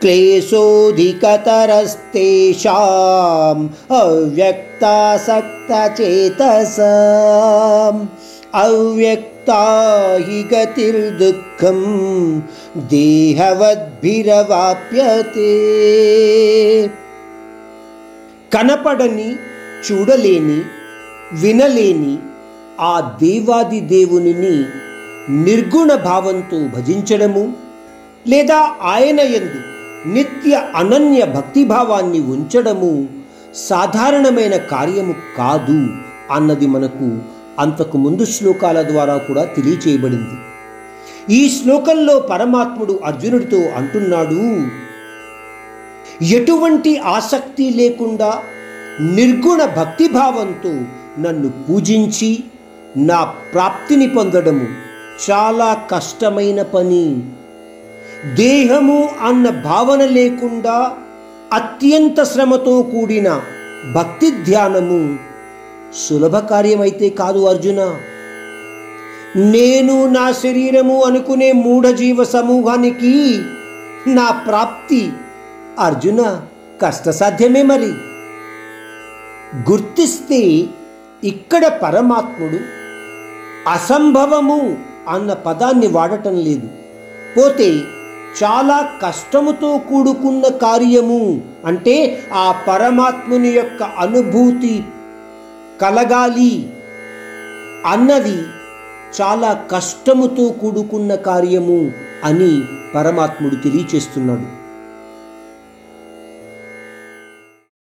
క్లేశోధికతరస్తేషాం అవ్యక్తాసక్తచేతసాం అవ్యక్తా హి గతిర్దుఃఖం దేహవద్భిరవాప్యతే కనపడని చూడలేని వినలేని ఆ దేవాది దేవునిని నిర్గుణ భావంతో భజించడము లేదా ఆయన యందు నిత్య అనన్య భక్తిభావాన్ని ఉంచడము సాధారణమైన కార్యము కాదు అన్నది మనకు అంతకు ముందు శ్లోకాల ద్వారా కూడా తెలియచేయబడింది. ఈ శ్లోకంలో పరమాత్ముడు అర్జునుడితో అంటున్నాడు ఎటువంటి ఆసక్తి లేకుండా నిర్గుణ భక్తిభావంతో నన్ను పూజించి నా ప్రాప్తిని పొందడము చాలా కష్టమైన పని. దేహము అన్న భావన లేకుండా అత్యంత శ్రమతో కూడిన భక్తి ధ్యానము సులభ కార్యమైతే కాదు అర్జున. నేను నా శరీరము అనుకునే మూఢజీవ సమూహానికి నా ప్రాప్తి అర్జున కష్టసాధ్యమే మరి. గుర్తిస్తే ఇక్కడ పరమాత్ముడు అసంభవము అన్న పదాన్ని వాడటం లేదు. పోతే చాలా కష్టముతో కూడుకున్న కార్యము అంటే ఆ పరమాత్ముని యొక్క అనుభూతి కలగాలి అన్నది చాలా కష్టముతో కూడుకున్న కార్యము అని పరమాత్ముడు తెలియచేస్తున్నాడు.